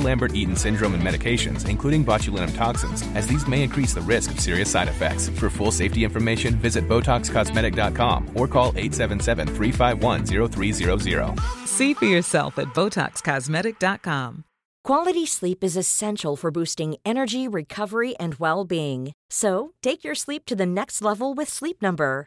Lambert Eaton syndrome and medications, including botulinum toxins, as these may increase the risk of serious side effects. For full safety information, visit BotoxCosmetic.com or call 877 351 0300. See for yourself at BotoxCosmetic.com. Quality sleep is essential for boosting energy, recovery, and well being. So, take your sleep to the next level with Sleep Number.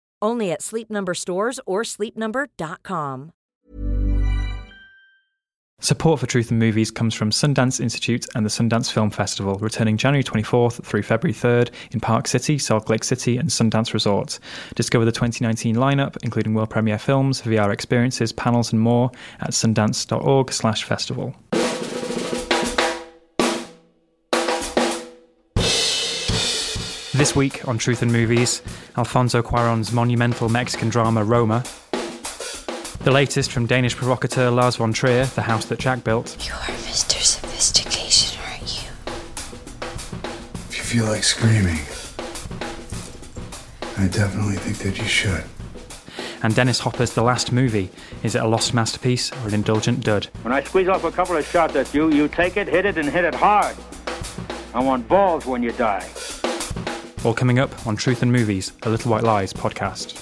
Only at Sleep Number stores or sleepnumber.com. Support for Truth in Movies comes from Sundance Institute and the Sundance Film Festival, returning January 24th through February 3rd in Park City, Salt Lake City, and Sundance Resort. Discover the 2019 lineup, including world premiere films, VR experiences, panels, and more at sundance.org/festival. This week on Truth in Movies, Alfonso Cuarón's monumental Mexican drama Roma. The latest from Danish provocateur Lars von Trier, The House That Jack Built. You're Mr. Sophistication, aren't you? If you feel like screaming, I definitely think that you should. And Dennis Hopper's The Last Movie. Is it a lost masterpiece or an indulgent dud? When I squeeze off a couple of shots at you, you take it, hit it, and hit it hard. I want balls when you die. All coming up on Truth and Movies, a Little White Lies podcast.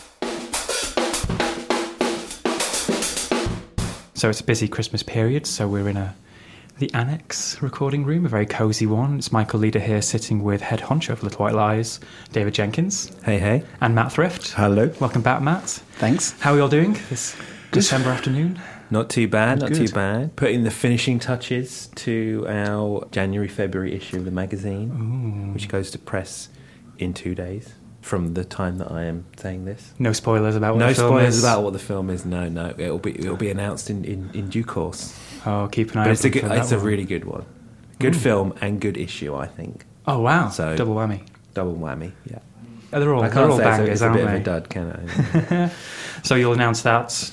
So it's a busy Christmas period, so we're in a the annex recording room, a very cosy one. It's Michael Leader here sitting with head honcho of Little White Lies, David Jenkins. Hey, hey. And Matt Thrift. Hello. Welcome back, Matt. Thanks. How are you all doing this December afternoon? Not too bad, not Good. too bad. Putting the finishing touches to our January February issue of the magazine, which goes to press in two days from the time that I am saying this. No spoilers about what no the film spoilers is. about what the film is. No, no, it'll be it'll be announced in, in, in due course. Oh, keep an eye But it's a good, it's a really good one. Good hmm. film and good issue, I think. Oh wow! So- double whammy. Double whammy. Yeah. Oh, they're all I they're can't all say it's a, bangers, it's a aren't bit they? of a dud, can I? So you'll announce that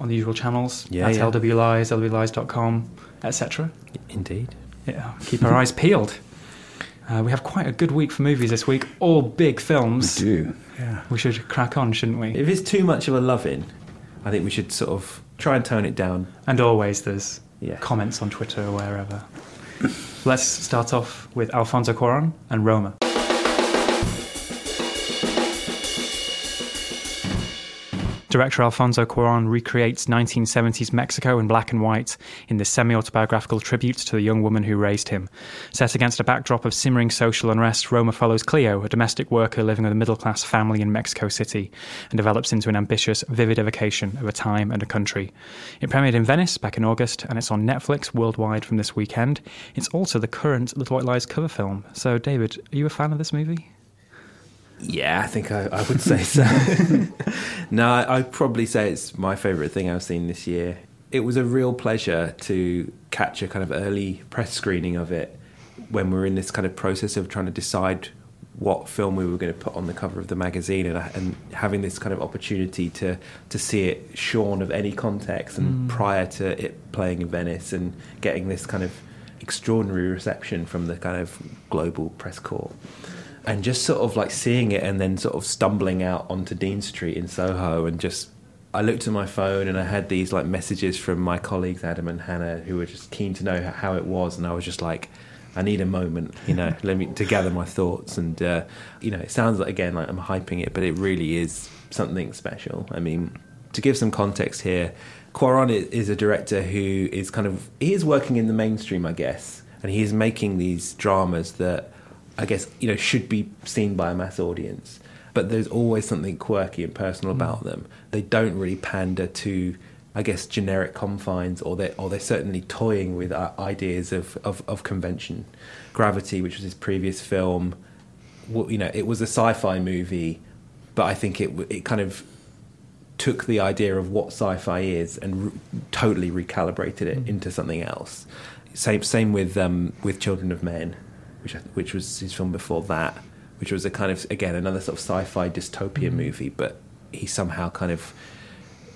on the usual channels. Yeah, That's yeah. LW Lies, LWLies.com, etc. Indeed. Yeah, keep our eyes peeled. Uh, we have quite a good week for movies this week. All big films. We do. Yeah. We should crack on, shouldn't we? If it's too much of a loving, I think we should sort of try and tone it down. And always there's Yeah. comments on Twitter or wherever. Let's start off with Alfonso Cuarón and Roma. Director Alfonso Cuarón recreates 1970s Mexico in black and white in this semi autobiographical tribute to the young woman who raised him. Set against a backdrop of simmering social unrest, Roma follows Cleo, a domestic worker living with a middle class family in Mexico City, and develops into an ambitious, vivid evocation of a time and a country. It premiered in Venice back in August, and it's on Netflix worldwide from this weekend. It's also the current Little White Lies cover film. So, David, are you a fan of this movie? Yeah, I think I, I would say so. no, I- I'd probably say it's my favourite thing I've seen this year. It was a real pleasure to catch a kind of early press screening of it when we were in this kind of process of trying to decide what film we were going to put on the cover of the magazine and, uh, and having this kind of opportunity to, to see it shorn of any context and mm. prior to it playing in Venice and getting this kind of extraordinary reception from the kind of global press corps and just sort of like seeing it and then sort of stumbling out onto Dean Street in Soho and just I looked at my phone and I had these like messages from my colleagues Adam and Hannah who were just keen to know how it was and I was just like I need a moment, you know, let me to gather my thoughts. And uh, you know, it sounds like again like I'm hyping it, but it really is something special. I mean, to give some context here, Cuarón i- is a director who is kind of he is working in the mainstream, I guess, and he is making these dramas that I guess you know should be seen by a mass audience. But there's always something quirky and personal about them. They don't really pander to I guess generic confines, or they or they're certainly toying with uh, ideas of, of, of convention. Gravity, which was his previous film, you know, it was a sci-fi movie, but I think it it kind of took the idea of what sci-fi is and re- totally recalibrated it into something else. Same same with um, with Children of Men, which I, which was his film before that, which was a kind of again another sort of sci-fi dystopia mm. movie, but he somehow kind of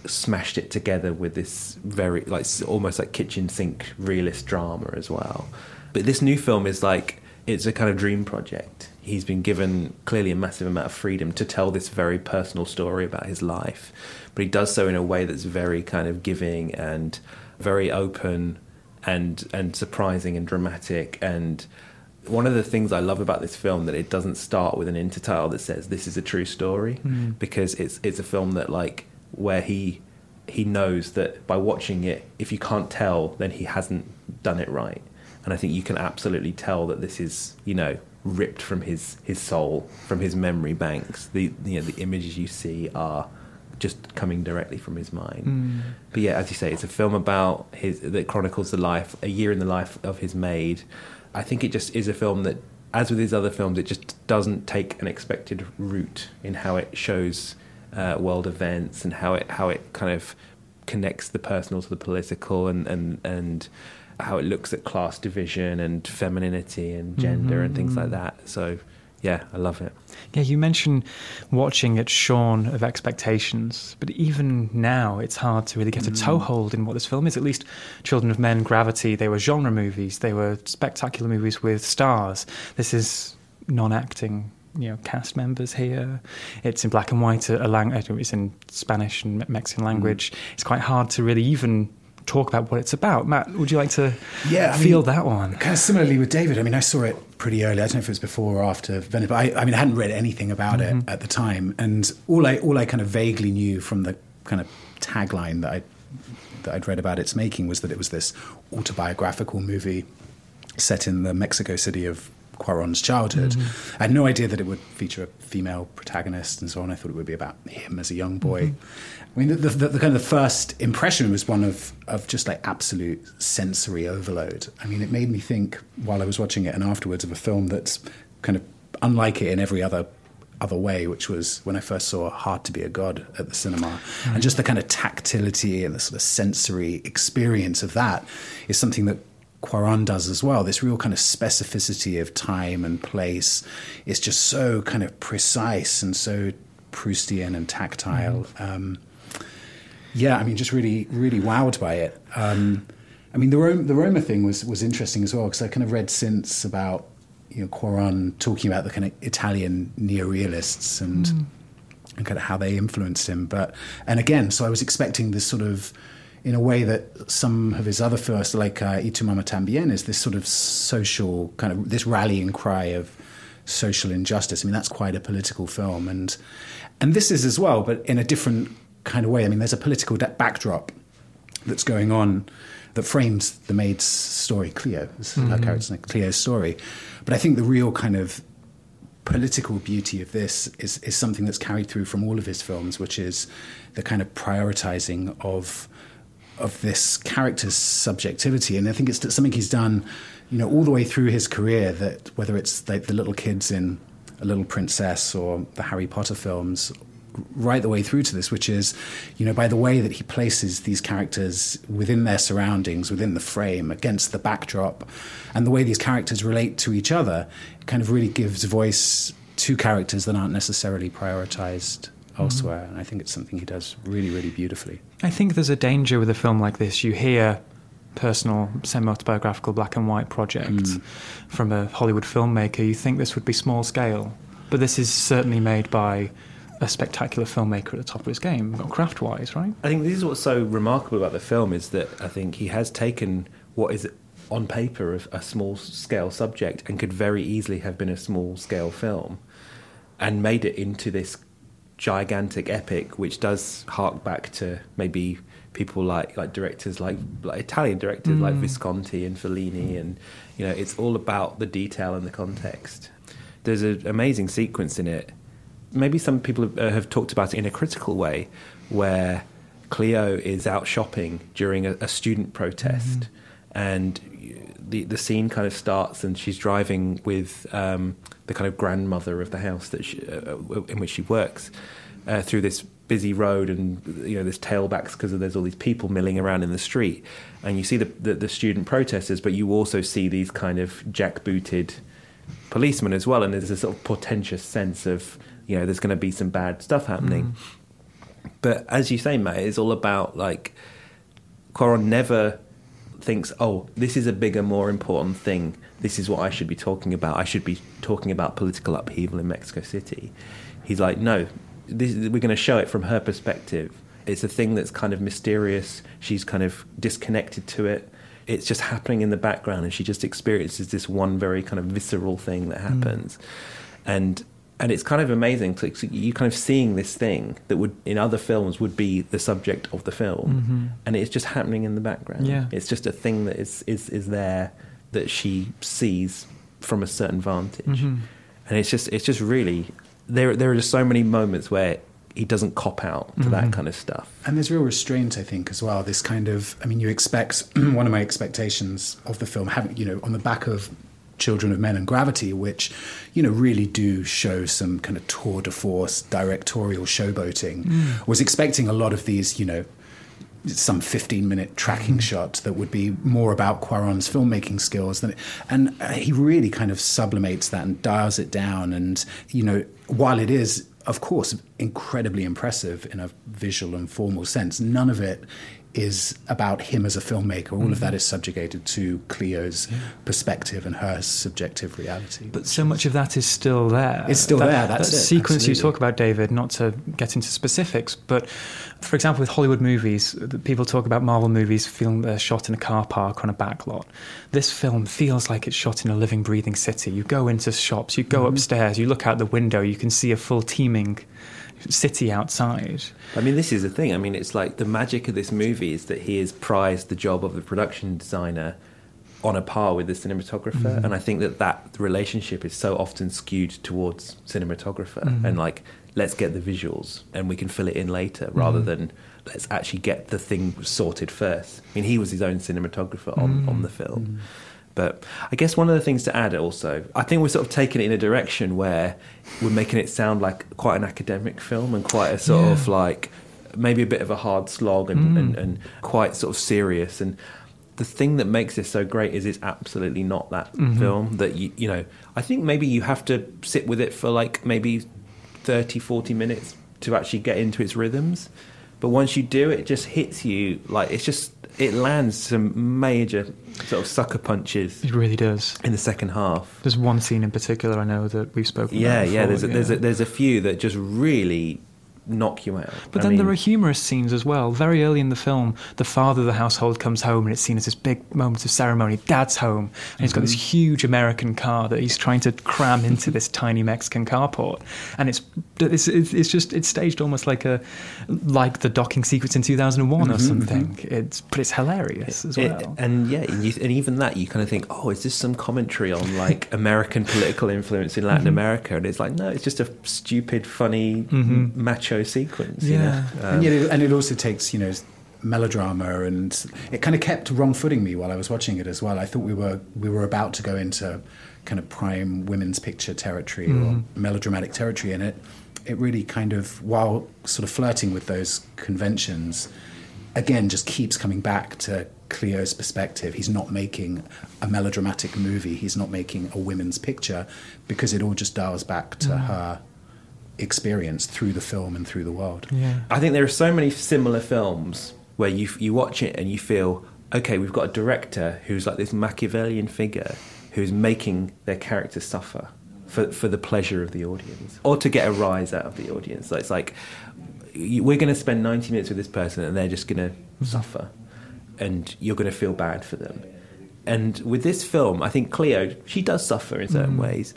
smashed it together with this very like almost like kitchen sink realist drama as well. But this new film is like it's a kind of dream project. He's been given clearly a massive amount of freedom to tell this very personal story about his life, but he does so in a way that's very kind of giving and very open and and surprising and dramatic and one of the things I love about this film that it doesn't start with an intertitle that says this is a true story hmm. because it's it's a film that like where he he knows that by watching it if you can't tell then he hasn't done it right. And I think you can absolutely tell that this is you know ripped from his his soul from his memory banks. The you know the images you see are just coming directly from his mind. Hmm. But yeah as you say it's a film about his that chronicles the life a year in the life of his maid I think it just is a film that, as with his other films, it just doesn't take an expected route in how it shows uh, world events and how it how it kind of connects the personal to the political and and and how it looks at class division and femininity and gender and things like that. So yeah, I love it. Yeah, you mentioned watching it shorn of expectations, but even now it's hard to really get a mm. toehold in what this film is. At least Children of Men, Gravity, they were genre movies, they were spectacular movies with stars. This is non acting. You know, cast members here. It's in black and white. A, a lang- uh, it's in Spanish and Mexican mm. language. It's quite hard to really even talk about what it's about. Matt, would you like to Yeah, I feel mean, that one? Kind of similarly with David. I mean, I saw it pretty early. I don't know if it was before or after Venice, but I, I mean, I hadn't read anything about it mm-hmm. at the time, and all I all I kind of vaguely knew from the kind of tagline that I that I'd read about its making was that it was this autobiographical movie set in the Mexico City of Cuarón's childhood. Mm-hmm. I had no idea that it would feature a female protagonist and so on. I thought it would be about him as a young boy. Mm-hmm. I mean, the, the, the kind of the first impression was one of, of just like absolute sensory overload. I mean, it made me think while I was watching it and afterwards of a film that's kind of unlike it in every other other way, which was when I first saw Hard to Be a God at the cinema. Mm-hmm. And just the kind of tactility and the sort of sensory experience of that is something that Cuarón does as well. This real kind of specificity of time and place is just so kind of precise and so Proustian and tactile. Um, yeah, I mean, just really, really wowed by it. Um, I mean, the Roma, the Roma thing was was interesting as well because I kind of read since about you know Cuarón talking about the kind of Italian neorealists and and kind of how they influenced him. But and again, so I was expecting this sort of in a way that some of his other films, like uh, Y tu mama tambien, is this sort of social kind of this rallying cry of social injustice. I mean, that's quite a political film, and and this is as well, but in a different kind of way. I mean, there's a political da- backdrop that's going on that frames the maid's story, Cleo, is her character's name, Cleo's story. But I think the real kind of political beauty of this is, is something that's carried through from all of his films, which is the kind of prioritizing of of this character's subjectivity. And I think it's something he's done, you know, all the way through his career. That whether it's like the little kids in A Little Princess or the Harry Potter films, right the way through to this, which is, you know, by the way that he places these characters within their surroundings, within the frame, against the backdrop, and the way these characters relate to each other, kind of really gives voice to characters that aren't necessarily prioritized Mm-hmm. elsewhere. And I think it's something he does really, really beautifully. I think there's a danger with a film like this. You hear personal, semi autobiographical black and white project mm. from a Hollywood filmmaker, you think this would be small scale. But this is certainly made by a spectacular filmmaker at the top of his game, craft wise, right? I think this is what's so remarkable about the film is that I think he has taken what is on paper a, a small scale subject and could very easily have been a small scale film and made it into this gigantic epic which does hark back to maybe people like like directors like, like Italian directors like Visconti and Fellini and you know it's all about the detail and the context. There's an amazing sequence in it. Maybe some people have, uh, have talked about it in a critical way where Cleo is out shopping during a, a student protest and the the scene kind of starts and she's driving with um, the kind of grandmother of the house that she, uh, in which she works uh, through this busy road and you know there's tailbacks because there's all these people milling around in the street. And you see the, the, the student protesters but you also see these kind of jackbooted policemen as well. And there's a sort of portentous sense of you know there's going to be some bad stuff happening. But as you say Matt it's all about like Cuarón never thinks, oh, this is a bigger, more important thing. This is what I should be talking about. I should be talking about political upheaval in Mexico City. He's like, no, this, we're going to show it from her perspective. It's a thing that's kind of mysterious. She's kind of disconnected to it. It's just happening in the background, and she just experiences this one very kind of visceral thing that mm. happens. And and it's kind of amazing to you kind of seeing this thing that would in other films would be the subject of the film. Mm-hmm. And it's just happening in the background. Yeah. it's just a thing that is is is there that she sees from a certain vantage. Mm-hmm. And it's just it's just really there there are just so many moments where he doesn't cop out to that mm-hmm. kind of stuff. And there's real restraint, I think, as well. This kind of, I mean, you expect one of my expectations of the film, having you know, on the back of Children of Men and Gravity, which you know really do show some kind of tour de force directorial showboating, was expecting a lot of these, you know. Some 15 minute tracking shot that would be more about Cuarón's filmmaking skills. Than, and uh, he really kind of sublimates that and dials it down. And, you know, while it is of course, incredibly impressive in a visual and formal sense. None of it is about him as a filmmaker. All of that is subjugated to Cleo's perspective and her subjective reality. But so much of that is still there. It's still that, there, that's that it, sequence you talk about, David. Not to get into specifics, but for example, with Hollywood movies, people talk about Marvel movies feeling they're shot in a car park on a back lot. This film feels like it's shot in a living, breathing city. You go into shops, you go Mm-hmm. upstairs, you look out the window, you can see a full teeming city outside. I mean, this is the thing. I mean, it's like the magic of this movie is that he has prized the job of the production designer on a par with the cinematographer, mm-hmm. and I think that that relationship is so often skewed towards cinematographer mm-hmm. and like let's get the visuals and we can fill it in later rather mm-hmm. than let's actually get the thing sorted first. I mean, he was his own cinematographer on, on the film. But I guess one of the things to add also, I think we're sort of taking it in a direction where we're making it sound like quite an academic film and quite a sort of like maybe a bit of a hard slog and, and, mm. and quite sort of serious. And the thing that makes this so great is it's absolutely not that mm-hmm. film that you, you know, I think maybe you have to sit with it for like maybe 30, 40 minutes to actually get into its rhythms. But once you do, it just hits you like it's just, it lands some major sort of sucker punches It really does. in the second half. There's one scene in particular I know that we've spoken Yeah, about. yeah. There's a, there's a, there's a few that just really knock you out. But I then mean, there are humorous scenes as well. Very early in the film, the father of the household comes home and it's seen as this big moment of ceremony. Dad's home. And he's got Mm-hmm. this huge American car that he's trying to cram into this tiny Mexican carport. And it's, it's, it's it's just, it's staged almost like a, like the docking sequence in 2001 or something. It's, but it's hilarious as Mm-hmm, It- well. and yeah, and, you, and even that, you kind of think, oh, is this some commentary on like American political influence in Mm-hmm. Latin America? And it's like, no, it's just a stupid, funny, macho sequence. You Mm-hmm. Yeah. know? Um, and yet, it, and it also takes you know melodrama, and it kind of kept wrong footing me while I was watching it as well. I thought we were we were about to go into kind of prime women's picture territory or melodramatic territory, and it it really kind of while sort of flirting with those conventions, again just keeps coming back to Cleo's perspective. He's not making a melodramatic movie. He's not making a women's picture because it all just dials back to her experience through the film and through the world. yeah. I think there are so many similar films where you you watch it and you feel, okay, we've got a director who's like this Machiavellian figure who's making their character suffer for for the pleasure of the audience or to get a rise out of the audience. So it's like we're going to spend 90 minutes with this person and they're just going to suffer and you're going to feel bad for them. And with this film, I think Cleo, she does suffer in certain Mm. ways.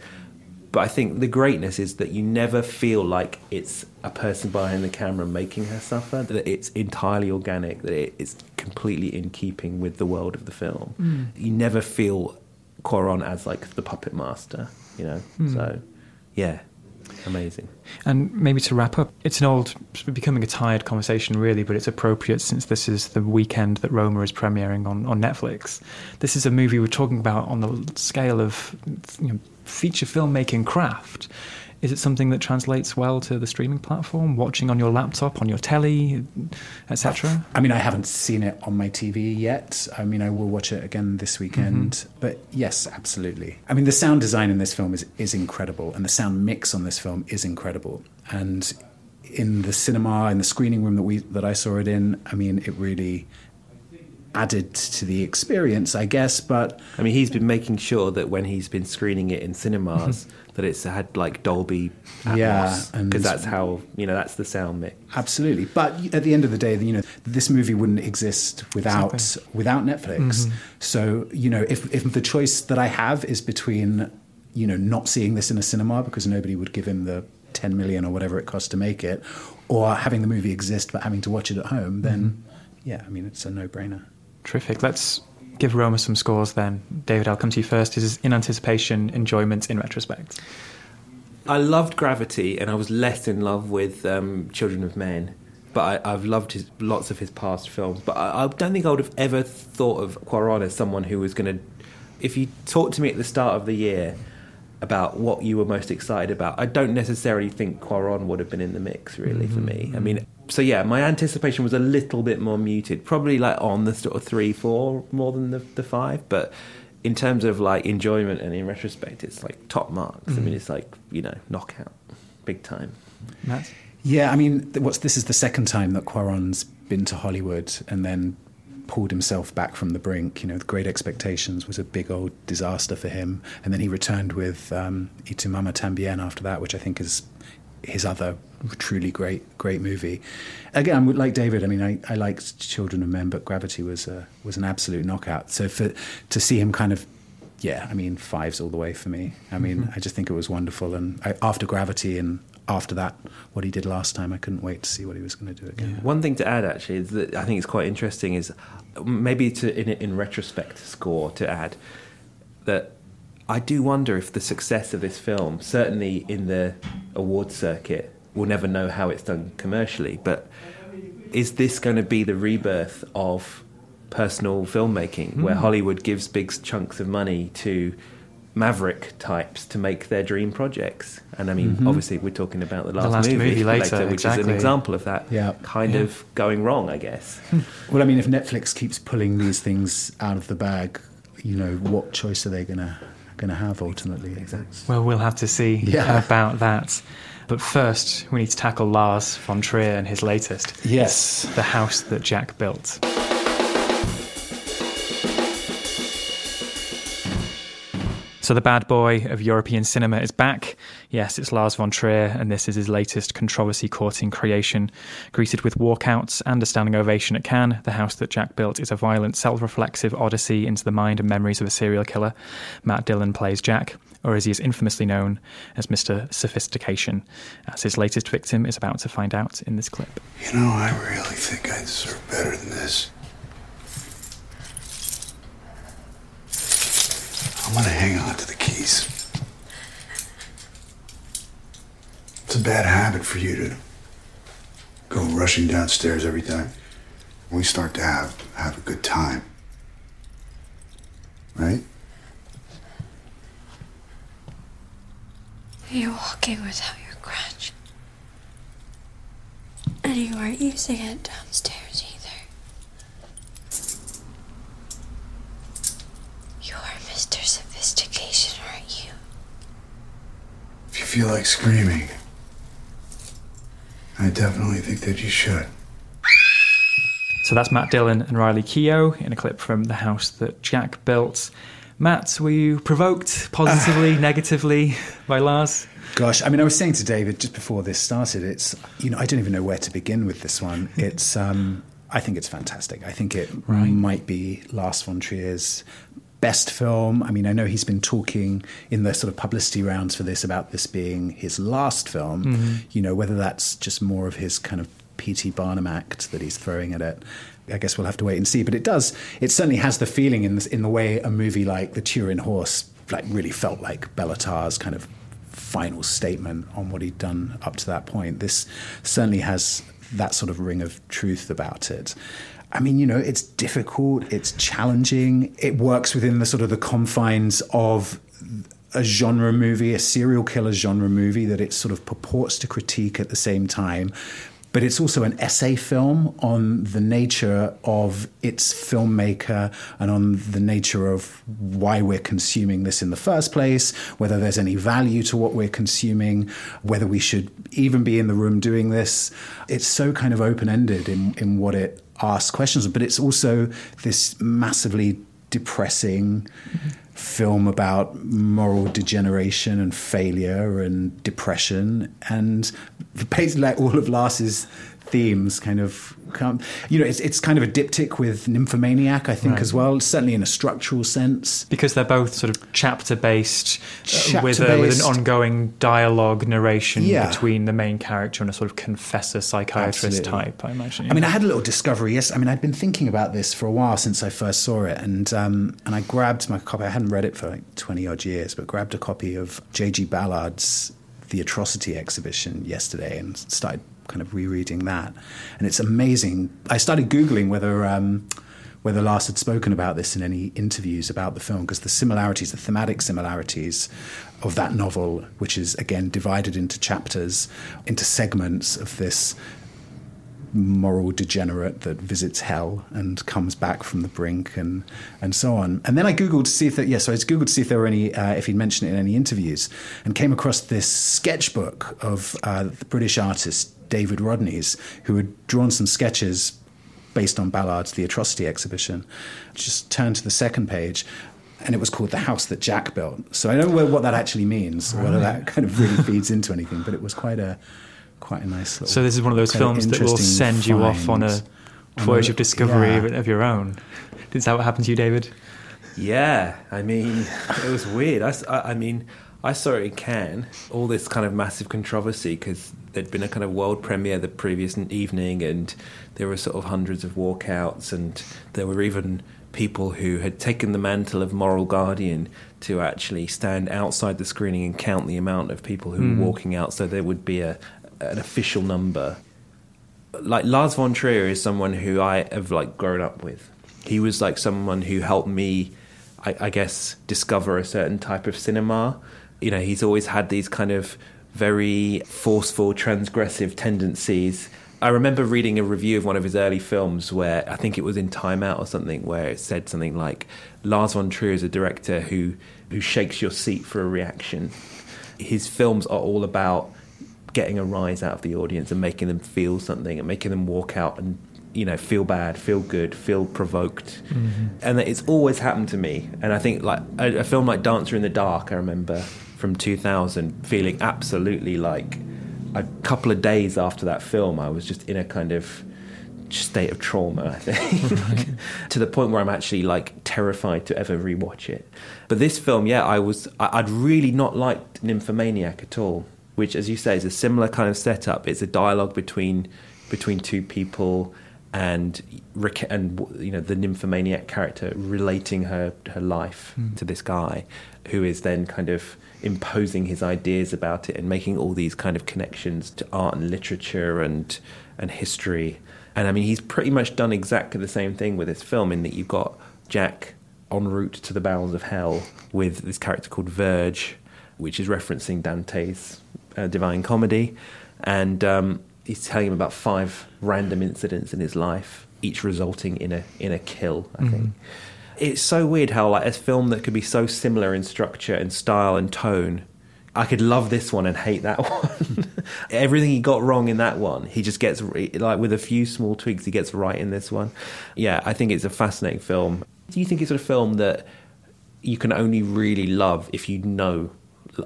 But I think the greatness is that you never feel like it's a person behind the camera making her suffer, that it's entirely organic, that it is completely in keeping with the world of the film. Mm. You never feel Cuarón as like the puppet master, you know? Mm. So, yeah, amazing. And maybe to wrap up, it's an old, it's becoming a tired conversation, really, but it's appropriate since this is the weekend that Roma is premiering on, on Netflix. This is a movie we're talking about on the scale of you know, feature filmmaking craft. Is it something that translates well to the streaming platform, watching on your laptop, on your telly, etc.? I mean, I haven't seen it on my TV yet. I mean, I will watch it again this weekend. Mhm. But yes, absolutely. I mean, the sound design in this film is, is incredible, and the sound mix on this film is incredible. And in the cinema, in the screening room that we that I saw it in, I mean, it really added to the experience, I guess. But I mean, he's been making sure that when he's been screening it in cinemas, that it's had like Dolby Atmos, and- because that's how you know that's the sound mix. Absolutely, but at the end of the day, you know, this movie wouldn't exist without Exactly. without Netflix. Mhm. So, you know, if if the choice that I have is between, you know, not seeing this in a cinema because nobody would give him the ten million or whatever it costs to make it, or having the movie exist but having to watch it at home, then yeah, I mean, it's a no-brainer. Terrific. Let's give Roma some scores then. David, I'll come to you first. Is in anticipation, enjoyment in retrospect? I loved Gravity, and I was less in love with um, Children of Men. But I, I've loved his, lots of his past films. But I, I don't think I would have ever thought of Cuarón as someone who was going to. If you talked to me at the start of the year about what you were most excited about, I don't necessarily think Cuarón would have been in the mix, really, for me. I mean, so yeah, my anticipation was a little bit more muted, probably like on the sort of three, four more than the, the five. But in terms of like enjoyment and in retrospect, it's like top marks. I Mhm. mean, it's like, you know, knockout, big time. Matt? Yeah, I mean, what's this is the second time that Cuarón's been to Hollywood and then pulled himself back from the brink. You know, Great Expectations was a big old disaster for him, and then he returned with um, Y tu mama tambien after that, which I think is his other truly great great movie. Again, like David. I mean, I, I liked Children of Men, but Gravity was a, was an absolute knockout. So for to see him kind of yeah, I mean, fives all the way for me. I mean, Mhm. I just think it was wonderful. And I, after Gravity and after that, what he did last time, I couldn't wait to see what he was going to do again. One thing to add, actually, is that I think it's quite interesting is maybe to in, in retrospect score to add that I do wonder if the success of this film, certainly in the awards circuit, we'll never know how it's done commercially, but is this going to be the rebirth of personal filmmaking where Mm. Hollywood gives big chunks of money to maverick types to make their dream projects? And I mean, Mhm. obviously, we're talking about the The last, Last Movie Later, which is an example of that Yeah. kind Yeah. of going wrong, I guess. Well, I mean, if Netflix keeps pulling these things out of the bag, you know, what choice are they going to going to have ultimately? Exactly. Well, we'll have to see uh, Yeah. about that. But first, we need to tackle Lars von Trier and his latest. Yes. The House That Jack Built. So, the bad boy of European cinema is back. Yes, it's Lars von Trier, and this is his latest controversy courting creation. Greeted with walkouts and a standing ovation at Cannes, The House That Jack Built is a violent, self reflexive odyssey into the mind and memories of a serial killer. Matt Dillon plays Jack, or as he is infamously known as Mr. Sophistication, as his latest victim is about to find out in this clip. You know, I really think I deserve better than this. I'm gonna hang on to the keys. It's a bad habit for you to go rushing downstairs every time we start to have have a good time. Right? You're walking without your crutch. And you aren't using it downstairs either. You're Mr. Sophistication, aren't you? If you feel like screaming, I definitely think that you should. So that's Matt Dillon and Riley Keough in a clip from The House That Jack Built. Matt, were you provoked positively, negatively by Lars? Gosh, I mean, I was saying to David just before this started, it's you know, I don't even know where to begin with this one. It's, um, I think it's fantastic. I think it Right. might be Lars von Trier's best film. I mean, I know he's been talking in the sort of publicity rounds for this about this being his last film. Mm-hmm. You know, whether that's just more of his kind of P.T. Barnum act that he's throwing at it. I guess we'll have to wait and see. But it does, it certainly has the feeling in, this, in the way a movie like The Turin Horse like really felt like Béla Tarr's kind of final statement on what he'd done up to that point. This certainly has that sort of ring of truth about it. I mean, you know, it's difficult, it's challenging, it works within the sort of the confines of a genre movie, a serial killer genre movie that it sort of purports to critique at the same time. But it's also an essay film on the nature of its filmmaker and on the nature of why we're consuming this in the first place, whether there's any value to what we're consuming, whether we should even be in the room doing this. It's so kind of open ended in, in what it asks questions, but it's also this massively depressing film about moral degeneration and failure and depression. And basically like all of Lars's themes kind of come you know it's, it's kind of a diptych with nymphomaniac i think Right. as well certainly in a structural sense because they're both sort of chapter based uh, with, a, with an ongoing dialogue narration Yeah. between the main character and a sort of confessor psychiatrist Absolutely. type i imagine I mean, I had a little discovery. Yes, I mean, I'd been thinking about this for a while since I first saw it, and um, and I grabbed my copy. I hadn't read it for like twenty odd years, but grabbed a copy of J.G. Ballard's The Atrocity Exhibition yesterday, and started kind of rereading that. And it's amazing. I started googling whether. Um, whether Lars had spoken about this in any interviews about the film, because the similarities, the thematic similarities of that novel, which is again divided into chapters, into segments of this moral degenerate that visits hell and comes back from the brink and and so on. And then I googled to see if that yeah, so I googled to see if there were any uh, if he'd mentioned it in any interviews, and came across this sketchbook of uh, the British artist David Rodney's, who had drawn some sketches based on Ballard's The Atrocity exhibition. Just turned to the second page. And it was called The House That Jack Built. So I don't know what that actually means, or whether that kind of really feeds into anything, but it was quite a quite a nice little. so this is one of those quite an films that will send you off on a find. voyage of discovery yeah. of- of your own is that what happened to you david Yeah, I mean, it was weird. I mean, I saw it in Cannes, all this kind of massive controversy because there'd been a kind of world premiere the previous evening, and there were sort of hundreds of walkouts, and there were even people who had taken the mantle of moral guardian to actually stand outside the screening and count the amount of people who Mm. were walking out, so there would be a an official number like Lars von Trier is someone who I have like grown up with. He was like someone who helped me, I, I guess, discover a certain type of cinema. You know, he's always had these kind of very forceful, transgressive tendencies. I remember reading a review of one of his early films where I think it was in Time Out or something, where it said something like Lars von Trier is a director who who shakes your seat for a reaction. His films are all about getting a rise out of the audience and making them feel something and making them walk out and you know feel bad feel good feel provoked mm-hmm. and it's always happened to me and i think like a, a film like dancer in the dark i remember from 2000 feeling absolutely like a couple of days after that film i was just in a kind of state of trauma i think. To the point where i'm actually like terrified to ever rewatch it. But this film yeah i was i'd really not liked nymphomaniac at all which, as you say, is a similar kind of setup. It's a dialogue between between two people, and and you know the nymphomaniac character relating her her life hmm. to this guy, who is then kind of imposing his ideas about it and making all these kind of connections to art and literature and and history. And I mean, he's pretty much done exactly the same thing with this film in that you've got Jack en route to the bowels of hell with this character called Verge, which is referencing Dante's uh, Divine Comedy, and um, he's telling him about five random incidents in his life, each resulting in a in a kill. I think it's so weird how like a film that could be so similar in structure and style and tone. I could love this one and hate that one. Everything he got wrong in that one, he just gets like with a few small tweaks, he gets right in this one. Yeah, I think it's a fascinating film. Do you think it's a film that you can only really love if you know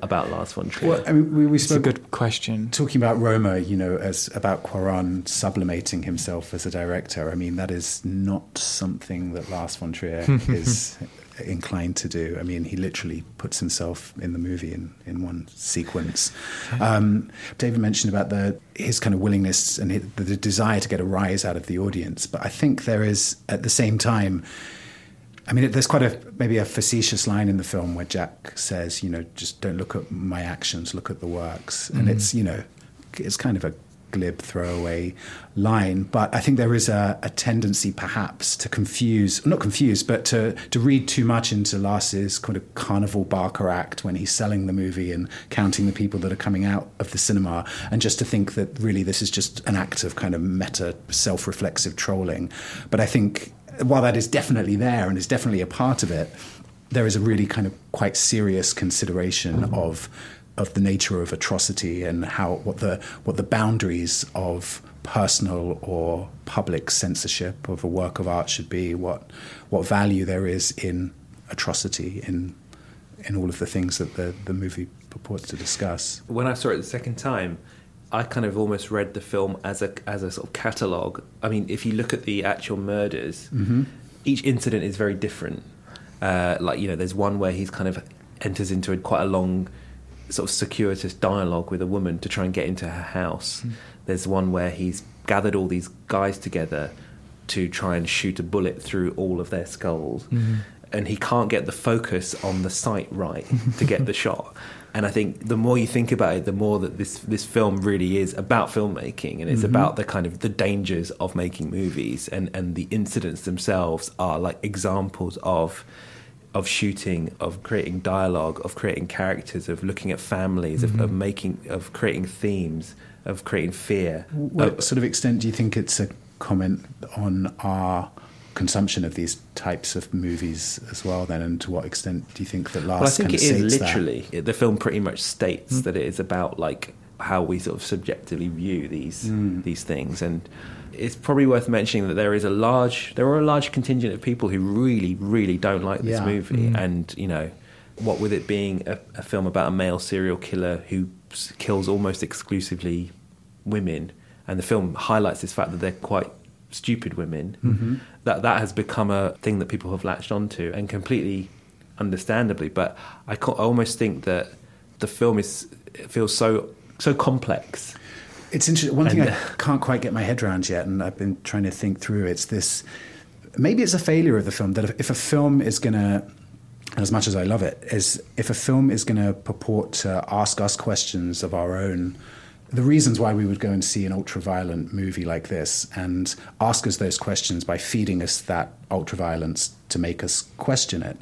about Lars von Trier? Well, I mean, we, we it's a good question talking about Roma, you know, as about Cuarón sublimating himself as a director. I mean, that is not something that Lars von Trier is inclined to do. I mean, he literally puts himself in the movie in, in one sequence. Um, David mentioned about the his kind of willingness and his, the desire to get a rise out of the audience, but I think there is at the same time. I mean, there's quite a maybe a facetious line in the film where Jack says, you know, just don't look at my actions, look at the works, and Mhm. it's you know, it's kind of a glib throwaway line, but I think there is a, a tendency perhaps to confuse, not confuse, but to, to read too much into Lars's kind of carnival barker act when he's selling the movie and counting the people that are coming out of the cinema, and just to think that really this is just an act of kind of meta self reflexive trolling. But I think while that is definitely there and is definitely a part of it, there is a really kind of quite serious consideration mm-hmm. of of the nature of atrocity and how what the what the boundaries of personal or public censorship of a work of art should be, what what value there is in atrocity in in all of the things that the, the movie purports to discuss. When I saw it the second time, I kind of almost read the film as a as a sort of catalogue. I mean, if you look at the actual murders, Mhm. each incident is very different. Uh, like you know, there's one where he's kind of enters into a, quite a long sort of circuitous dialogue with a woman to try and get into her house. There's one where he's gathered all these guys together to try and shoot a bullet through all of their skulls, Mhm. and he can't get the focus on the sight right to get the shot. And I think the more you think about it, the more that this this film really is about filmmaking, and it's Mhm. about the kind of the dangers of making movies, and and the incidents themselves are like examples of of shooting, of creating dialogue, of creating characters, of looking at families, of, of Mhm. making, of creating themes, of creating fear. What of- sort of extent do you think it's a comment on our consumption of these types of movies as well then and to what extent do you think that Lars well, I think it that? literally. it- The film pretty much states that it is about like how we sort of subjectively view these Mm. these things, and it's probably worth mentioning that there is a large there are a large contingent of people who really really don't like this Yeah. movie, Mm. and you know. What with it being a, a film about a male serial killer who s- kills almost exclusively women, and the film highlights this fact that they're quite stupid women, Mhm. That that has become a thing that people have latched onto, and completely understandably. But I, I almost think that the film is it feels so so complex. It's interesting. One thing And, I can't quite get my head around yet, and I've been trying to think through. It's this. Maybe it's a failure of the film that if, if a film is going to, as much as I love it, is if a film is going to purport to ask us questions of our own, the reasons why we would go and see an ultra-violent movie like this, and ask us those questions by feeding us that ultra-violence to make us question it.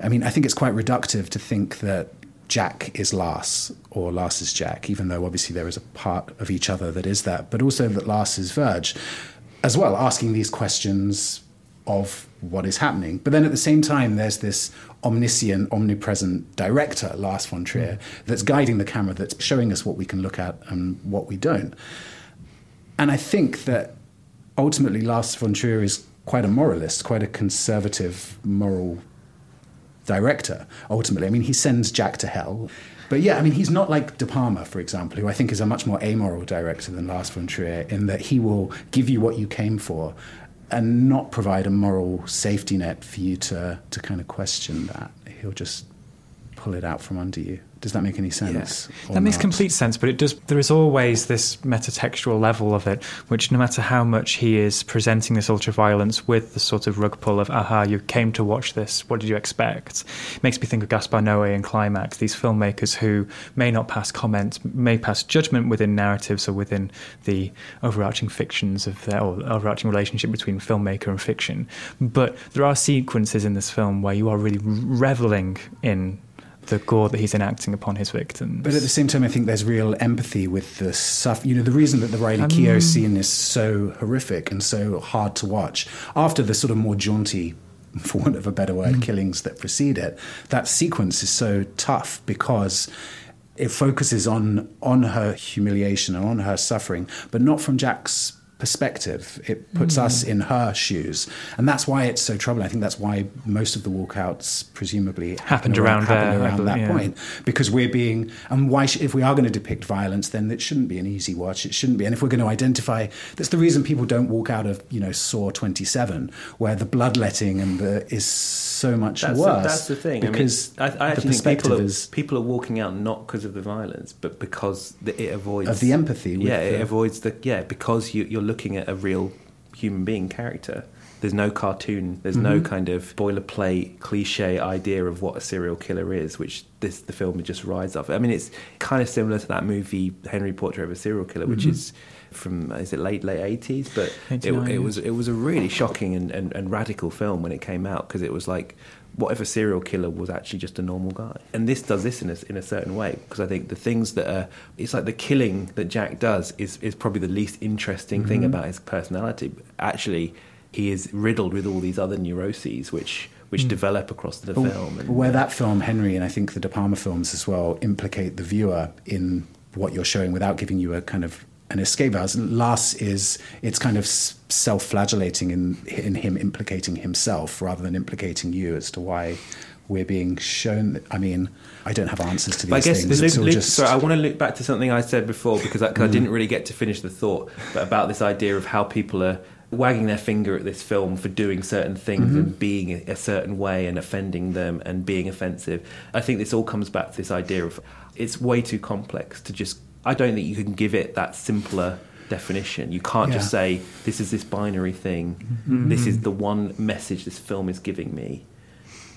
I mean, I think it's quite reductive to think that Jack is Lars or Lars is Jack, even though obviously there is a part of each other that is that, but also that Lars is Verge as well, asking these questions of what is happening. But then at the same time, there's this omniscient, omnipresent director, Lars von Trier, that's guiding the camera, that's showing us what we can look at and what we don't. And I think that ultimately Lars von Trier is quite a moralist, quite a conservative moral director, ultimately. I mean, he sends Jack to hell. But yeah, I mean, he's not like De Palma, for example, who I think is a much more amoral director than Lars von Trier, in that he will give you what you came for and not provide a moral safety net for you to, to kind of question that. He'll just pull it out from under you. Does that make any sense? or That makes not? complete sense, but it does. There is always this metatextual level of it, which no matter how much he is presenting this ultraviolence with the sort of rug pull of "aha, you came to watch this. What did you expect?" It makes me think of Gaspar Noé and Climax. These filmmakers who may not pass comment, may pass judgment within narratives or within the overarching fictions of their or overarching relationship between filmmaker and fiction. But there are sequences in this film where you are really reveling in the gore that he's enacting upon his victims. But at the same time, I think there's real empathy with the stuff. You know, the reason that the Riley Keough Um, scene is so horrific and so hard to watch after the sort of more jaunty, for want of a better word, killings that precede it, that sequence is so tough because it focuses on on her humiliation and on her suffering, but not from Jack's perspective. It puts Mm. us in her shoes, and that's why it's so troubling. I think that's why most of the walkouts presumably Happened happen around happen there, around that yeah. point because we're being and why sh- if we are going to depict violence then it shouldn't be an easy watch it shouldn't be and if we're going to identify that's the reason people don't walk out of you know saw 27 where the bloodletting and the is so much That's, worse the, that's the thing. because I, mean, I, I the actually think perspective people are, is people are walking out not because of the violence, but because the, it avoids Of the empathy with Yeah, it avoids the yeah because you, you're looking at a real human being character. There's no cartoon. There's no Mhm. kind of boilerplate cliche idea of what a serial killer is, which this the film just rides off. I mean, it's kind of similar to that movie Henry Portrait of a Serial Killer, which Mhm. is from is it late late eighties, but it, it was it was a really shocking and, and, and radical film when it came out because it was like what if a serial killer was actually just a normal guy and this does this in a, in a certain way because i think the things that are it's like the killing that jack does is, is probably the least interesting thing Mhm. about his personality actually he is riddled with all these other neuroses which which Mm. develop across the But film and, where that film, Henry, and I think the De Palma films as well, implicate the viewer in what you're showing without giving you a kind of an escape valve. Last is it's kind of self-flagellating in in him implicating himself rather than implicating you as to why we're being shown. I mean, I don't have answers to these I guess things. Luke, just sorry, I want to look back to something I said before because I, I Mm. didn't really get to finish the thought, but about this idea of how people are wagging their finger at this film for doing certain things Mhm. and being a, a certain way and offending them and being offensive. I think this all comes back to this idea of it's way too complex to just. I don't think you can give it that simpler definition. You can't just say this is this binary thing. Mhm. This is the one message this film is giving me.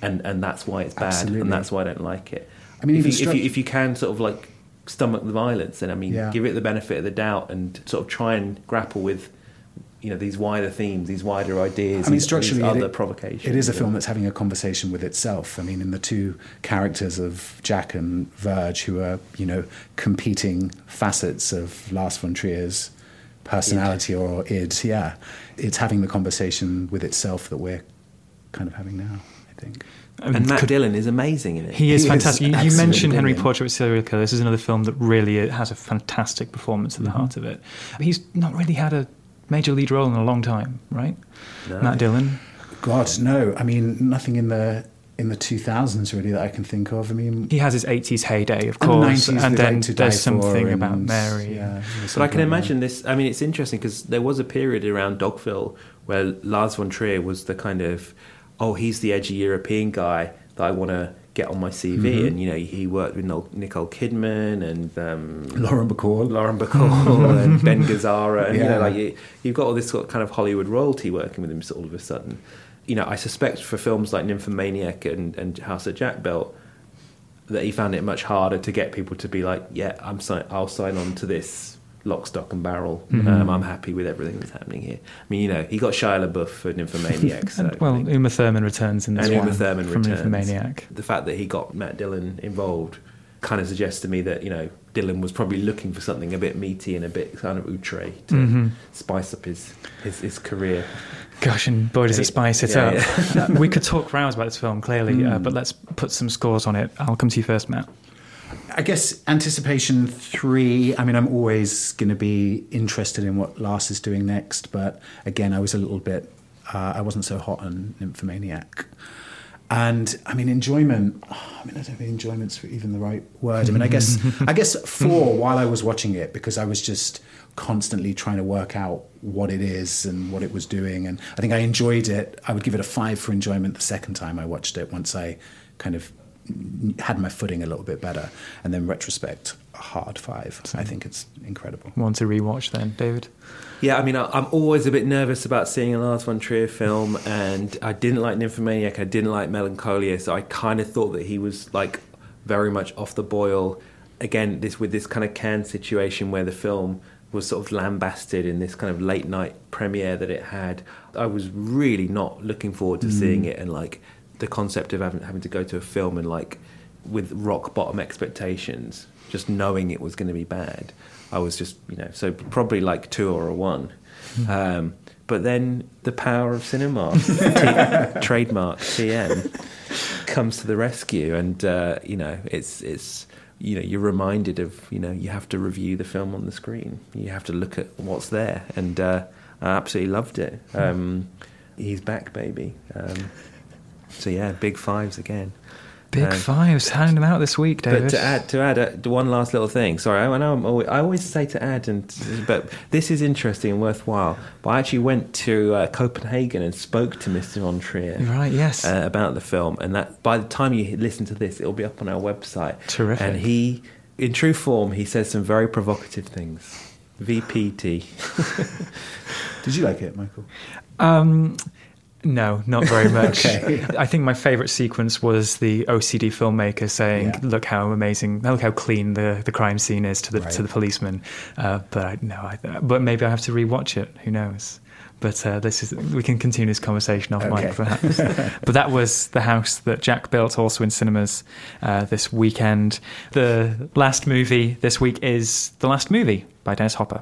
And, and that's why it's bad, Absolutely. and that's why I don't like it. I mean, if, you, if, you, if you can sort of like stomach the violence, then I mean, Yeah. give it the benefit of the doubt and sort of try and grapple with, you know, these wider themes, these wider ideas, I mean, these- structurally, these it- other provocations. It is a film that's having a conversation with itself. I mean, in the two characters of Jack and Verge, who are you know competing facets of Lars von Trier's personality or id, yeah, it's having the conversation with itself that we're kind of having now. I think. And Matt Dillon is amazing in it. He is fantastic. You, you mentioned Henry brilliant. Portrait of a Serial Killer. This is another film that really has a fantastic performance at the Mhm. heart of it. He's not really had a major lead role in a long time, right? No. Matt Dillon. God, no. I mean, nothing in the in the 2000s really that I can think of. I mean, He has his 80s heyday, of And course, 90s and then Like to there's something For about Mary. Yeah, But I can imagine this. I mean, it's interesting because there was a period around Dogville where Lars von Trier was the kind of, oh, he's the edgy European guy that I want to get on my CV. Mhm. And, you know, he worked with Nicole Kidman and um, Lauren Bacall. Lauren Bacall and Ben Gazzara. And, you know, like you, you've got all this sort of kind of Hollywood royalty working with him all of a sudden. You know, I suspect for films like Nymphomaniac and, and House of Jack built, that he found it much harder to get people to be like, yeah, I'm si- I'll sign on to this lock, stock, and barrel. Mhm. Um, I'm happy with everything that's happening here. I mean, you know, he got Shia LaBeouf for Nymphomaniac. so And, well, Uma Thurman returns in this and one Uma Thurman from returns. Nymphomaniac. The fact that he got Matt Dillon involved kind of suggests to me that you know Dillon was probably looking for something a bit meaty and a bit kind of outre to Mhm. spice up his, his his career. Gosh, and boy, does it spice it yeah, up. yeah. Uh, we could talk for hours about this film, clearly, uh, Mm. but let's put some scores on it. I'll come to you first, Matt. I guess anticipation three. I mean, I'm always going to be interested in what Lars is doing next, but again, I was a little bit. Uh, I wasn't so hot on Nymphomaniac. And I mean, enjoyment. oh, I mean, I don't think enjoyment's even the right word. I mean, I guess I guess four while I was watching it because I was just constantly trying to work out what it is and what it was doing. And I think I enjoyed it. I would give it a five for enjoyment the second time I watched it. Once I kind of had my footing a little bit better, and then retrospect, a hard five. I think it's incredible. Want to rewatch then, David? Yeah, I mean, I- I'm always a bit nervous about seeing a Lars von Trier film, and I didn't like Nymphomaniac, I didn't like Melancholia, so I kind of thought that he was like very much off the boil. Again, this with this kind of Cannes situation where the film was sort of lambasted in this kind of late night premiere that it had. I was really not looking forward to Mm. seeing it, and like the concept of having, having to go to a film and like with rock bottom expectations, just knowing it was going to be bad. I was just, you know, so probably like two or a one. Um, but then the power of cinema, T- trademark TM, comes to the rescue, and uh, you know, it's it's you know, you're reminded of, you know, you have to review the film on the screen. You have to look at what's there. And uh, I absolutely loved it. Um, he's back, baby. Um, so yeah, big fives again. Big Um, fives, handing them out this week, David. But to add, to add uh, one last little thing. Sorry, I know I'm always, I always say to add, and but this is interesting and worthwhile. But I actually went to uh, Copenhagen and spoke to Mr. Von Trier. Right, yes. Uh, about the film, and that by the time you listen to this, it'll be up on our website. Terrific. And he, in true form, he says some very provocative things. VPT. Did you like it, Michael? Um, no, not very much. Okay. I think my favourite sequence was the OCD filmmaker saying, Yeah. "Look how amazing, look how clean the, the crime scene is to the Right. to the policeman." Uh, but I, no, I, but maybe I have to rewatch it. Who knows? But uh, this is we can continue this conversation off mic, perhaps. but that was the house that Jack built, also in cinemas uh, this weekend. The last movie this week is the last movie by Dennis Hopper.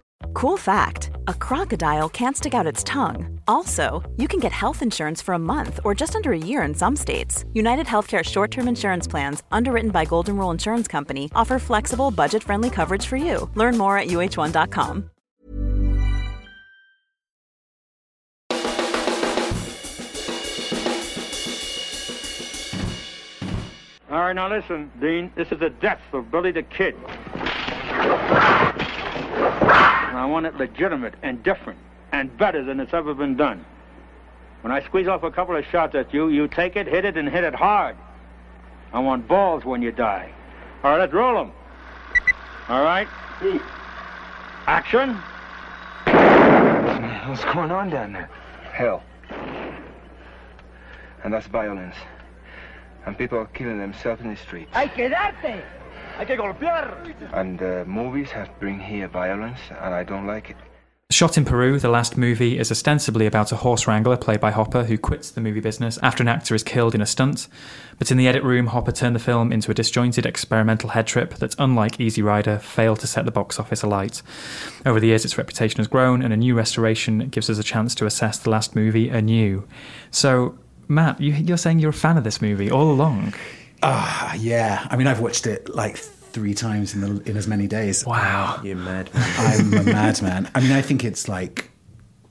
Cool fact a crocodile can't stick out its tongue. Also, you can get health insurance for a month or just under a year in some states. United Healthcare short term insurance plans, underwritten by Golden Rule Insurance Company, offer flexible, budget friendly coverage for you. Learn more at uh1.com. All right, now listen, Dean. This is the death of Billy the Kid. And I want it legitimate and different and better than it's ever been done. When I squeeze off a couple of shots at you, you take it, hit it, and hit it hard. I want balls when you die. All right, let's roll them. All right? Action. What's going on down there? Hell. And that's violence. And people are killing themselves in the street. ¡Hay que darte! ¡Hay que golpear! And uh, movies have bring here violence, and I don't like it. Shot in Peru, the last movie is ostensibly about a horse wrangler played by Hopper who quits the movie business after an actor is killed in a stunt. But in the edit room, Hopper turned the film into a disjointed experimental head trip that, unlike Easy Rider, failed to set the box office alight. Over the years, its reputation has grown, and a new restoration gives us a chance to assess the last movie anew. So, Matt, you, you're saying you're a fan of this movie all along. Ah, yeah. I mean, I've watched it like three times in the in as many days. Wow, you're mad. I'm a madman. I mean, I think it's like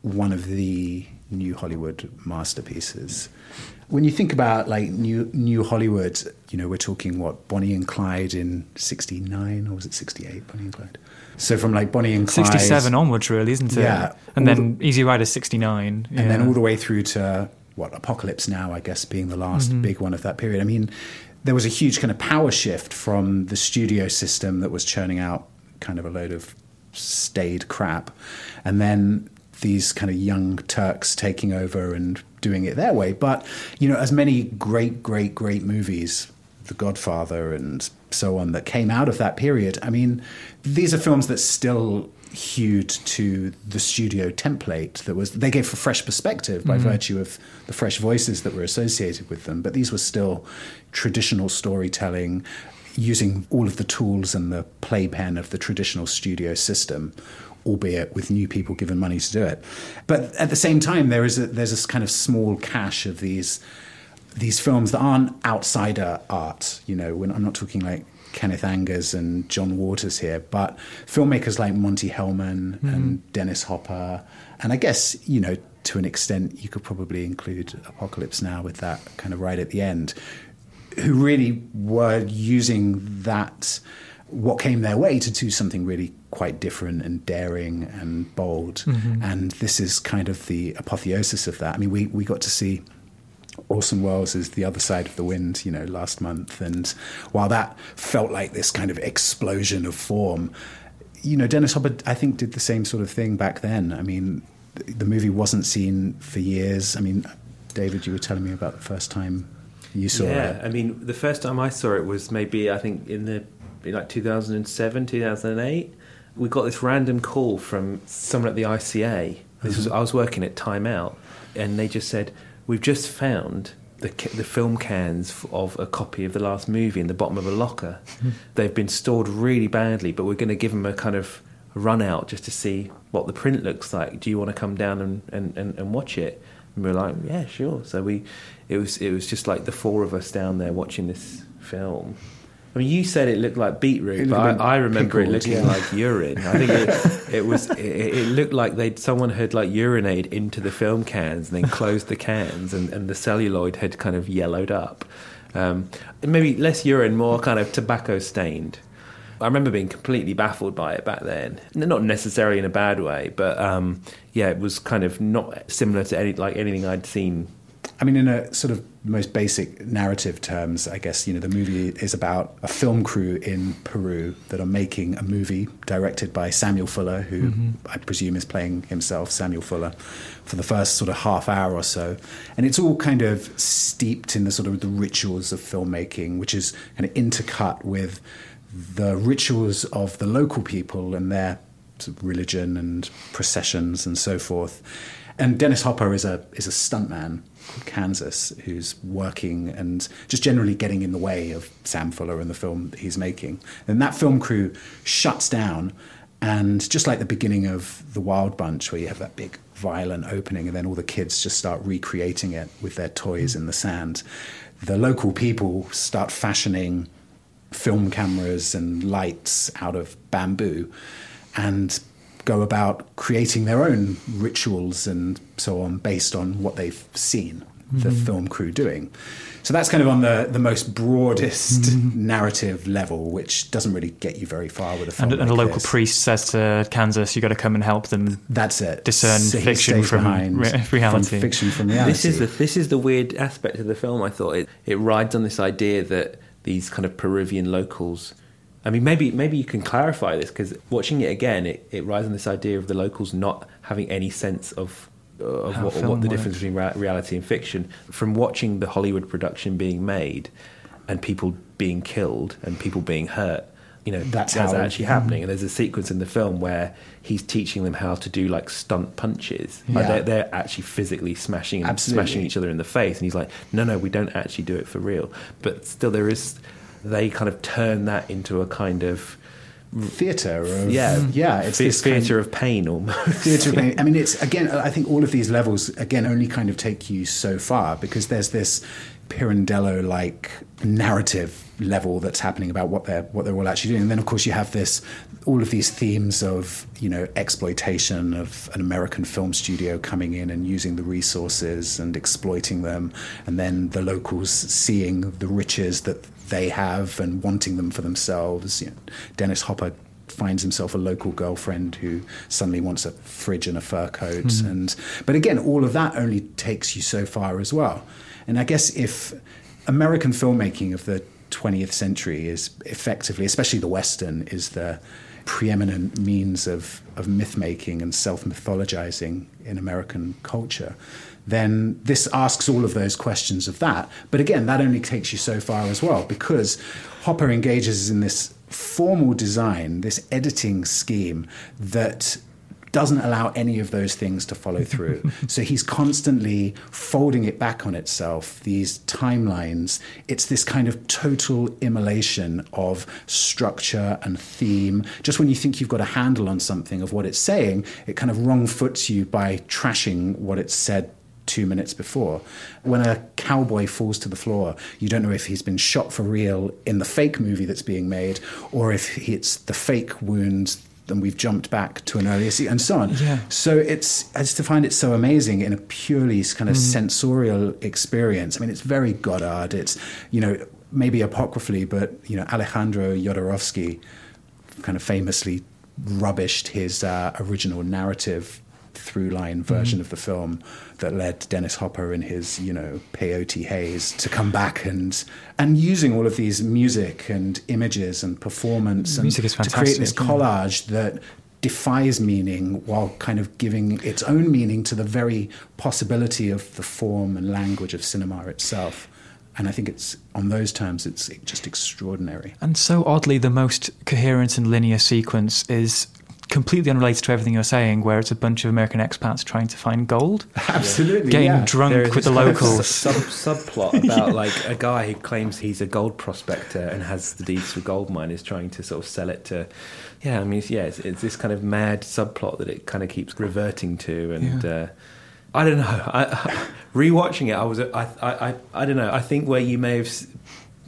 one of the new Hollywood masterpieces. When you think about like new new Hollywood, you know, we're talking what Bonnie and Clyde in '69 or was it '68? Bonnie and Clyde. So from like Bonnie and Clyde, 67 onwards, really, isn't it? Yeah. And All then Easy Rider 69. and then all the way through to what Apocalypse Now, I guess, being the last Mhm. big one of that period. I mean, there was a huge kind of power shift from the studio system that was churning out kind of a load of staid crap, and then these kind of young Turks taking over and doing it their way. But you know, as many great, great, great movies. The Godfather and so on that came out of that period. I mean, these are films that still hewed to the studio template that was they gave a fresh perspective by Mhm. virtue of the fresh voices that were associated with them but these were still traditional storytelling using all of the tools and the playpen of the traditional studio system albeit with new people given money to do it but at the same time there is a, there's this kind of small cache of these these films that aren't outsider art you know when i'm not talking like Kenneth Angers and John Waters here, but filmmakers like Monte Hellman Mhm. and Dennis Hopper, and I guess, you know, to an extent, you could probably include Apocalypse Now with that kind of right at the end, who really were using that, what came their way, to do something really quite different and daring and bold. Mhm. And this is kind of the apotheosis of that. I mean, we, we got to see Orson Welles is the other side of the wind, you know, last month. And while that felt like this kind of explosion of form, you know, Dennis Hopper, I think, did the same sort of thing back then. I mean, the, the movie wasn't seen for years. I mean, David, you were telling me about the first time you saw yeah, it. Yeah, I mean, the first time I saw it was maybe I think in the in like 2007, 2008. We got this random call from someone at the ICA. This mm-hmm. was I was working at Time Out, and they just said, "We've just found." The, the film cans of a copy of the last movie in the bottom of a locker. They've been stored really badly, but we're going to give them a kind of run out just to see what the print looks like. Do you want to come down and, and, and, and watch it? And we were like, yeah, sure. So we, it was it was just like the four of us down there watching this film. I mean, you said it looked like beetroot, It but I, I remember pickled, it looking yeah. like urine. I think it, it was it, it looked like they someone had like urinated into the film cans and then closed the cans, and, and the celluloid had kind of yellowed up. Um, maybe less urine, more kind of tobacco stained. I remember being completely baffled by it back then. Not necessarily in a bad way, but um, yeah, it was kind of not similar to any like anything I'd seen. I mean, in a sort of most basic narrative terms, I guess, you know, the movie is about a film crew in Peru that are making a movie directed by Samuel Fuller, who Mhm. I presume is playing himself, Samuel Fuller, for the first sort of half hour or so. And it's all kind of steeped in the sort of the rituals of filmmaking, which is kind of intercut with the rituals of the local people and their sort of religion and processions and so forth. And Dennis Hopper is a is a stuntman Kansas who's working and just generally getting in the way of Sam Fuller and the film that he's making. And that film crew shuts down, and just like the beginning of The Wild Bunch, where you have that big violent opening, and then all the kids just start recreating it with their toys in the sand, the local people start fashioning film cameras and lights out of bamboo and go about creating their own rituals and so on based on what they've seen the Mhm. film crew doing. So that's kind of on the, the most broadest narrative level, which doesn't really get you very far with a film. And, and a local this. priest says to Kansas, "You got to come and help them." That's it. Discern So fiction from behind re- from fiction from reality. This is the this is the weird aspect of the film. I thought it it rides on this idea that these kind of Peruvian locals. I mean, maybe maybe you can clarify this because watching it again, it, it rides on this idea of the locals not having any sense of uh, of what, what the works. difference between ra- reality and fiction. From watching the Hollywood production being made and people being killed and people being hurt, you know, That's that's, how- actually happening. Mm-hmm. And there's a sequence in the film where he's teaching them how to do like stunt punches. Like Yeah. they're, they're actually physically smashing and Absolutely. smashing each other in the face. And he's like, no, no, we don't actually do it for real. But still, there is, they kind of turn that into a kind of theatre of yeah, yeah, it's this kind- theatre of pain almost. theatre of pain. I mean, it's again. I think all of these levels again only kind of take you so far because there's this Pirandello-like narrative level that's happening about what they're what they're all actually doing, and then of course you have this all of these themes of you know exploitation of an American film studio coming in and using the resources and exploiting them, and then the locals seeing the riches that they have and wanting them for themselves. You know, Dennis Hopper finds himself a local girlfriend who suddenly wants a fridge and a fur coat Mhm. and but again all of that only takes you so far as well and i guess if american filmmaking of the 20th century is effectively especially the western is the preeminent means of, of myth making and self mythologizing in american culture then this asks all of those questions of that. But again that only takes you so far as well because hopper engages in this formal design, this editing scheme that doesn't allow any of those things to follow through. so he's constantly folding it back on itself, these timelines. It's this kind of total immolation of structure and theme. Just when you think you've got a handle on something of what it's saying, it kind of wrong foots you by trashing what it's said two minutes before. When a cowboy falls to the floor, you don't know if he's been shot for real in the fake movie that's being made or if it's the fake wound then we've jumped back to an earlier scene and so on. Yeah. So it's I just find it so amazing in a purely kind of Mm. sensorial experience. I mean, it's very Godard. It's you know maybe apocryphally, but you know Alejandro Jodorowsky kind of famously rubbished his uh, original narrative through line version Mhm. of the film that led Dennis Hopper in his, you know, peyote haze to come back and and using all of these music and images and performance and Music is to create this collage that defies meaning while kind of giving its own meaning to the very possibility of the form and language of cinema itself. And I think it's on those terms, it's just extraordinary. And so oddly, the most coherent and linear sequence is completely unrelated to everything you're saying, where it's a bunch of American expats trying to find gold. Absolutely, Getting yeah. drunk with the locals. sub subplot about like a guy who claims he's a gold prospector and has the deeds for gold mine is trying to sort of sell it to. Yeah, I mean, it's, yeah, it's, it's this kind of mad subplot that it kind of keeps reverting to, and Yeah. uh, I don't know. I, rewatching it, I was, I, I, I, I don't know. I think where you may have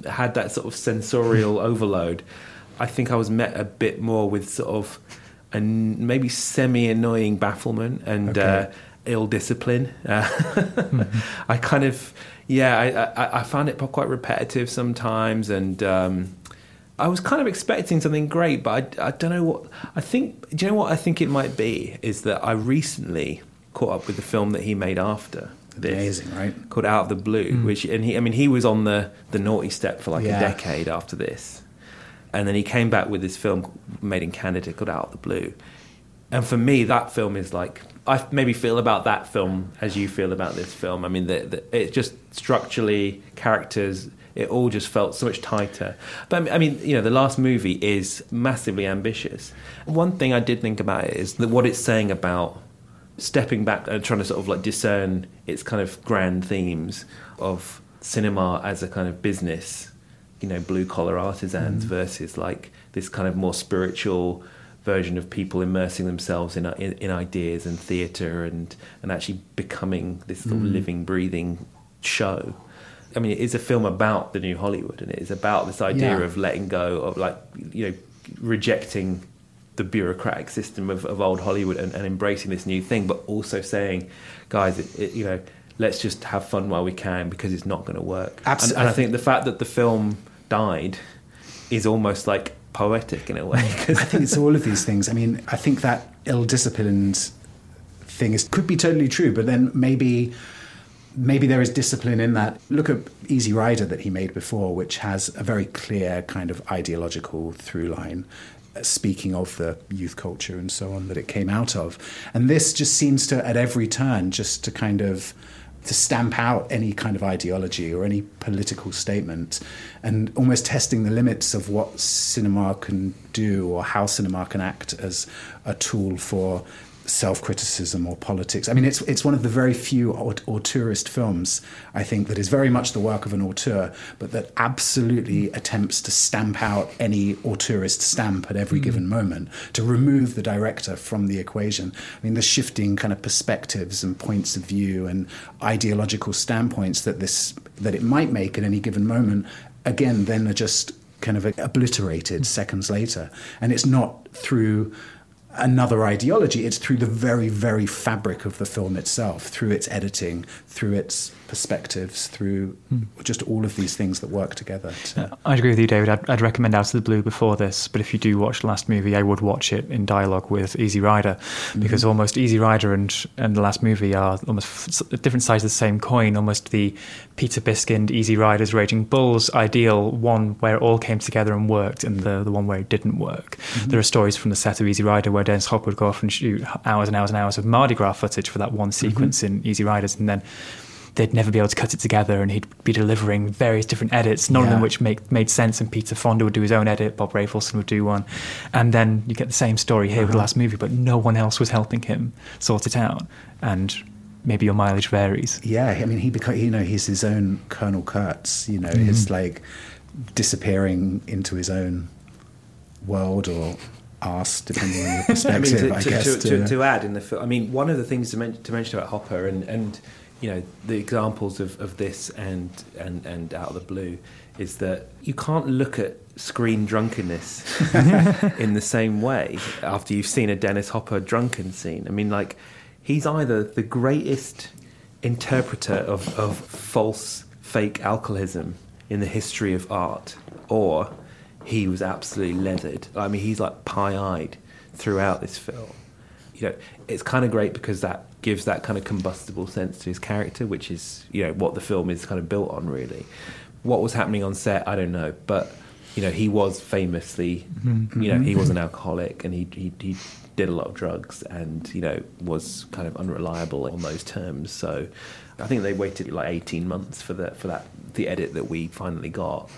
had that sort of sensorial overload, I think I was met a bit more with sort of a n- maybe semi-annoying bafflement and Okay. uh, ill discipline. Uh, I kind of, yeah, I, I, I found it quite repetitive sometimes, and um, I was kind of expecting something great, but I, I don't know what. I think, do you know what I think it might be? Is that I recently caught up with the film that he made after. This, Amazing, right? Called Out of the Blue, Mm. which and he, I mean, he was on the the naughty step for like Yeah. a decade after this, and then he came back with this film made in Canada called Out of the Blue, and for me, that film is like I maybe feel about that film as you feel about this film. I mean, the, the, it just structurally, characters, it all just felt so much tighter. But I mean, you know, the last movie is massively ambitious. One thing I did think about it is that what it's saying about stepping back and trying to sort of like discern its kind of grand themes of cinema as a kind of business, you know, blue collar artisans Mhm. versus like this kind of more spiritual version of people immersing themselves in in, in ideas and theatre and and actually becoming this sort of Mm. living, breathing show. I mean, it is a film about the new Hollywood, and it is about this idea Yeah. of letting go of like you know rejecting the bureaucratic system of, of old Hollywood and, and embracing this new thing, but also saying, guys, it, it, you know, let's just have fun while we can because it's not going to work. Abs- And, and I think the fact that the film died is almost like poetic in a way. 'cause- I think it's all of these things. I mean, I think that ill-disciplined thing is could be totally true, but then maybe maybe there is discipline in that. Look at Easy Rider that he made before, which has a very clear kind of ideological through line. Speaking of the youth culture and so on that it came out of, and this just seems to, at every turn, just to kind of to stamp out any kind of ideology or any political statement and almost testing the limits of what cinema can do or how cinema can act as a tool for self-criticism or politics. I mean, it's it's one of the very few aut- auteurist films I think that is very much the work of an auteur, but that absolutely attempts to stamp out any auteurist stamp at every Mm. given moment to remove the director from the equation. I mean, the shifting kind of perspectives and points of view and ideological standpoints that this that it might make at any given moment, again, then are just kind of obliterated seconds later, and it's not through another ideology. It's through the very, very fabric of the film itself, through its editing, through its perspectives, through just all of these things that work together. to- I'd agree with you, David. I'd, I'd recommend Out of the Blue before this, but if you do watch the last movie, I would watch it in dialogue with Easy Rider, because Mhm. almost Easy Rider and and the last movie are almost f- different sides of the same coin. Almost the Peter Biskind, Easy Riders, Raging Bulls ideal, one where it all came together and worked, and the the one where it didn't work. Mhm. There are stories from the set of Easy Rider where Dennis Hopper would go off and shoot hours and hours and hours of Mardi Gras footage for that one sequence in Easy Riders, and then they'd never be able to cut it together and he'd be delivering various different edits, none of them which make, made sense. And Peter Fonda would do his own edit, Bob Rafelson would do one. And then you get the same story here with the Uh-huh. last movie, but no one else was helping him sort it out. And maybe your mileage varies. Yeah, I mean, he became, you know, he's his own Colonel Kurtz, you know, Mhm. it's like disappearing into his own world or arse, depending on your perspective, I, to, guess. to, to, to add in the film, I mean, one of the things to, men- to mention about Hopper, and, and you know the examples of, of this and, and and out of the blue is that you can't look at screen drunkenness in the same way after you've seen a Dennis Hopper drunken scene. I mean, like he's either the greatest interpreter of, of false fake alcoholism in the history of art, or he was absolutely leathered. I mean, he's like pie-eyed throughout this film. You know, it's kind of great because that gives that kind of combustible sense to his character, which is you know what the film is kind of built on, really. What was happening on set, I don't know, but you know, he was famously, Mhm. you know, he was an alcoholic and he, he he did a lot of drugs and you know was kind of unreliable on those terms. So I think they waited like eighteen months for the for that the edit that we finally got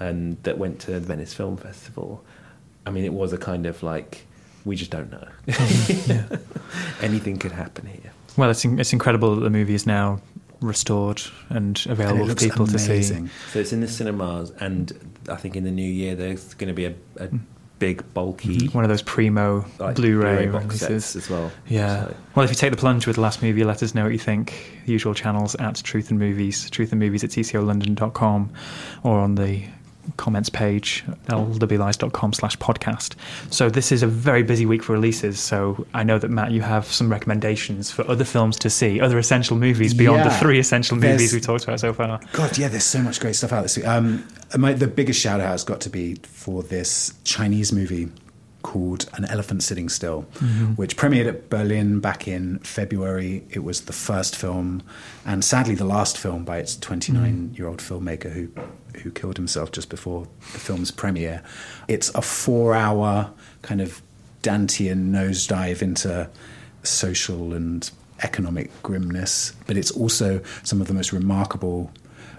and that went to the Venice Film Festival. I mean, it was a kind of like we just don't know. Anything could happen here. Well, it's in, it's incredible that the movie is now restored and available for people to see. So it's in the cinemas, and I think in the new year there's going to be a, a mm. big, bulky mm-hmm. One of those primo like, Blu-ray, box releases sets as well. Yeah. So- Well, if you take the plunge with the last movie, let us know what you think. The usual channels at Truth and Movies, Truth and Movies at tcolondon.com, or on the comments page, lwlies.com slash podcast. So this is a very busy week for releases. So I know that, Matt, you have some recommendations for other films to see, other essential movies beyond the three essential movies we talked about so far. God, yeah, there's so much great stuff out this week. Um, my, the biggest shout out has got to be for this Chinese movie called An Elephant Sitting Still, Mhm. which premiered at Berlin back in February. It was the first film, and sadly the last film by its 29 year old filmmaker who who killed himself just before the film's premiere. It's a four hour kind of Dantean nosedive into social and economic grimness, but it's also some of the most remarkable,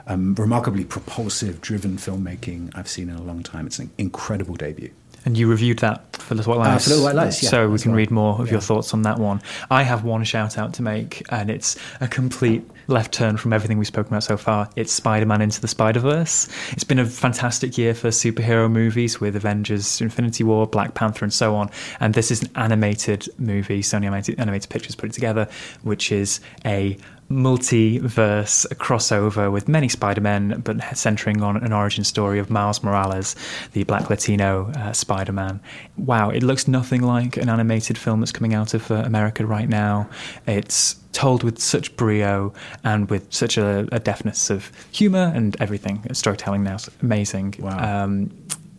um, remarkably propulsive, driven filmmaking I've seen in a long time. It's an incredible debut. And you reviewed that for Little White Uh, Lies. for Little White Lies, yeah, So we can well. read more of Yeah. your thoughts on that one. I have one shout out to make, and it's a complete left turn from everything we've spoken about so far. It's Spider Man Into the Spider Verse. It's been a fantastic year for superhero movies with Avengers, Infinity War, Black Panther, and so on. And this is an animated movie, Sony Animated, animated Pictures put it together, which is a multiverse crossover with many Spider-Men, but centering on an origin story of Miles Morales, the Black Latino uh, Spider-Man. Wow, it looks nothing like an animated film that's coming out of uh, America right now. It's told with such brio and with such a, a deftness of humor and everything. Storytelling now is amazing. Wow. Um,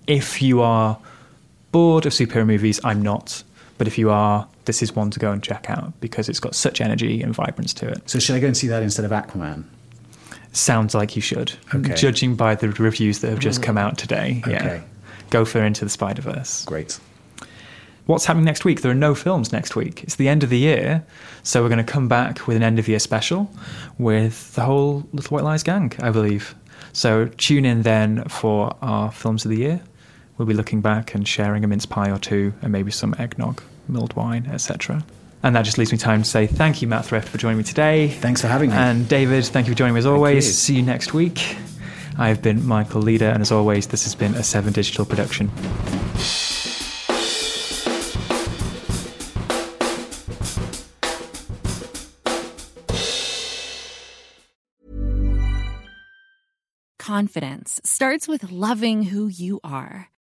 if you are bored of superhero movies, I'm not. But if you are, this is one to go and check out because it's got such energy and vibrance to it. So should I go and see that instead of Aquaman? Sounds like you should. Okay. Judging by the reviews that have just mm. come out today. Yeah. Okay. Go for Into the Spider Verse. Great. What's happening next week? There are no films next week. It's the end of the year. So we're going to come back with an end of year special with the whole Little White Lies gang, I believe. So tune in then for our films of the year. We'll be looking back and sharing a mince pie or two and maybe some eggnog, milled wine, etc. And that just leaves me time to say thank you, Matt Thrift, for joining me today. Thanks for having me. And David, thank you for joining me as always. you. See you next week. I've been Michael Leader, and as always, this has been a Seven Digital production. Confidence starts with loving who you are.